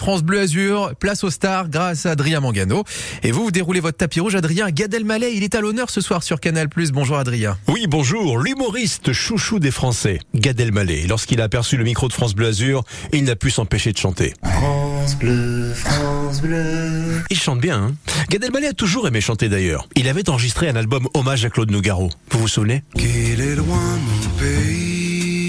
France Bleu Azur. Place aux stars grâce à Adrien Mangano. Et vous, vous déroulez votre tapis rouge, Adrien. Gad Elmaleh, il est à l'honneur ce soir sur Canal+. Bonjour Adrien. Oui, bonjour. L'humoriste chouchou des Français, Gad Elmaleh. Lorsqu'il a aperçu le micro de France Bleu Azur, il n'a pu s'empêcher de chanter. France Bleu, France Bleu. Il chante bien, hein Gad Elmaleh a toujours aimé chanter d'ailleurs. Il avait enregistré un album hommage à Claude Nougaro. Vous vous souvenez? Qu'il est loin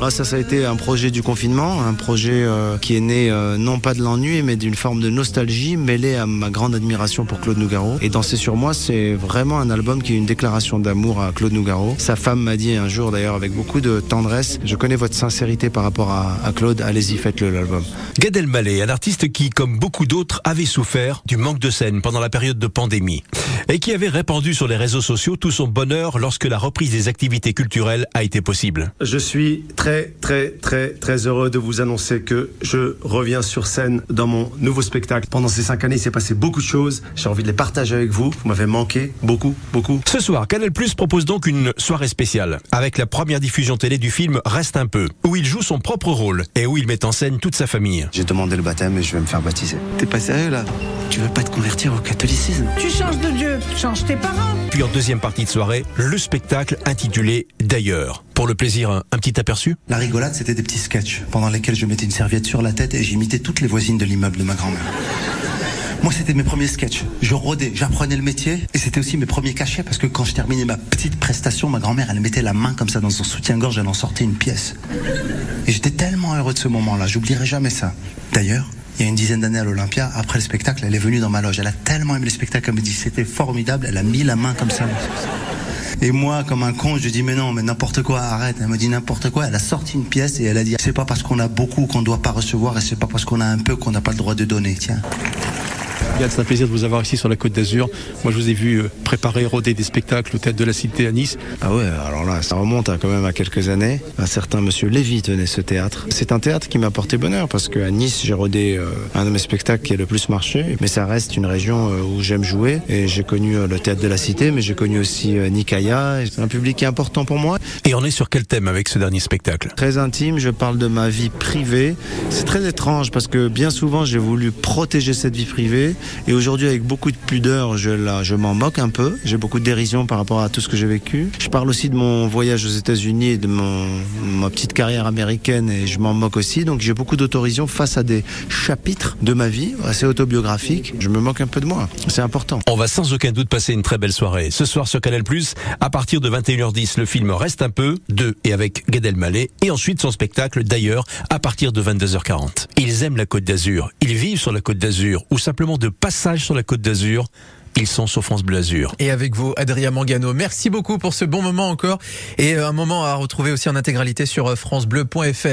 ça, ça a été un projet du confinement, un projet euh, qui est né euh, non pas de l'ennui, mais d'une forme de nostalgie mêlée à ma grande admiration pour Claude Nougaro. Et Danser sur moi, c'est vraiment un album qui est une déclaration d'amour à Claude Nougaro. Sa femme m'a dit un jour, d'ailleurs, avec beaucoup de tendresse, je connais votre sincérité par rapport à, à Claude, allez-y, faites-le l'album. Gad Elmaleh, un artiste qui, comme beaucoup d'autres, avait souffert du manque de scène pendant la période de pandémie et qui avait répandu sur les réseaux sociaux tout son bonheur lorsque la reprise des activités culturelles a été possible. Je suis très très très très heureux de vous annoncer que je reviens sur scène dans mon nouveau spectacle. Pendant ces cinq années, il s'est passé beaucoup de choses. J'ai envie de les partager avec vous. Vous m'avez manqué beaucoup, beaucoup. Ce soir, Canal Plus propose donc une soirée spéciale avec la première diffusion télé du film Reste un peu, où il joue son propre rôle et où il met en scène toute sa famille. J'ai demandé le baptême et je vais me faire baptiser. T'es pas sérieux là? Tu veux pas te convertir au catholicisme? Tu changes de Dieu, change tes parents. Puis en deuxième partie de soirée, le spectacle intitulé D'ailleurs. Pour le plaisir, un, un petit aperçu La rigolade, c'était des petits sketchs pendant lesquels je mettais une serviette sur la tête et j'imitais toutes les voisines de l'immeuble de ma grand-mère. Moi, c'était mes premiers sketchs. Je rodais, j'apprenais le métier et c'était aussi mes premiers cachets parce que quand je terminais ma petite prestation, ma grand-mère, elle mettait la main comme ça dans son soutien-gorge, elle en sortait une pièce. Et j'étais tellement heureux de ce moment-là, j'oublierai jamais ça. D'ailleurs, il y a une dizaine d'années à l'Olympia, après le spectacle, elle est venue dans ma loge. Elle a tellement aimé le spectacle, elle me dit c'était formidable, elle a mis la main comme ça. Et moi, comme un con, je dis mais non, mais n'importe quoi, arrête. Elle me dit n'importe quoi. Elle a sorti une pièce et elle a dit c'est pas parce qu'on a beaucoup qu'on doit pas recevoir et c'est pas parce qu'on a un peu qu'on n'a pas le droit de donner. Tiens. C'est un plaisir de vous avoir ici sur la Côte d'Azur. Moi, je vous ai vu euh, préparer, roder des spectacles au théâtre de la Cité à Nice. Ah ouais, alors là, ça remonte à quand même à quelques années. Un certain monsieur Lévy tenait ce théâtre. C'est un théâtre qui m'a porté bonheur parce qu'à Nice, j'ai rodé euh, un de mes spectacles qui a le plus marché. Mais ça reste une région euh, où j'aime jouer. Et j'ai connu euh, le théâtre de la Cité, mais j'ai connu aussi Nikaya. C'est un public qui est important pour moi. Et on est sur quel thème avec ce dernier spectacle? Très intime, je parle de ma vie privée. C'est très étrange parce que bien souvent, j'ai voulu protéger cette vie privée. Et aujourd'hui, avec beaucoup de pudeur, je, la, je m'en moque un peu. J'ai beaucoup de dérision par rapport à tout ce que j'ai vécu. Je parle aussi de mon voyage aux États-Unis et de mon, ma petite carrière américaine et je m'en moque aussi. Donc j'ai beaucoup d'autorisation face à des chapitres de ma vie assez autobiographiques. Je me moque un peu de moi. C'est important. On va sans aucun doute passer une très belle soirée. Ce soir sur Canal+, à partir de 21h10, le film Reste un peu, de et avec Gad Elmaleh, et ensuite son spectacle d'ailleurs à partir de 22h40. Ils aiment la Côte d'Azur, ils vivent sur la Côte d'Azur, ou simplement de passage sur la Côte d'Azur. Ils sont sur France Bleu Azur. Et avec vous, Adrien Mangano. Merci beaucoup pour ce bon moment encore. Et euh, un moment à retrouver aussi en intégralité sur euh, FranceBleu.fr.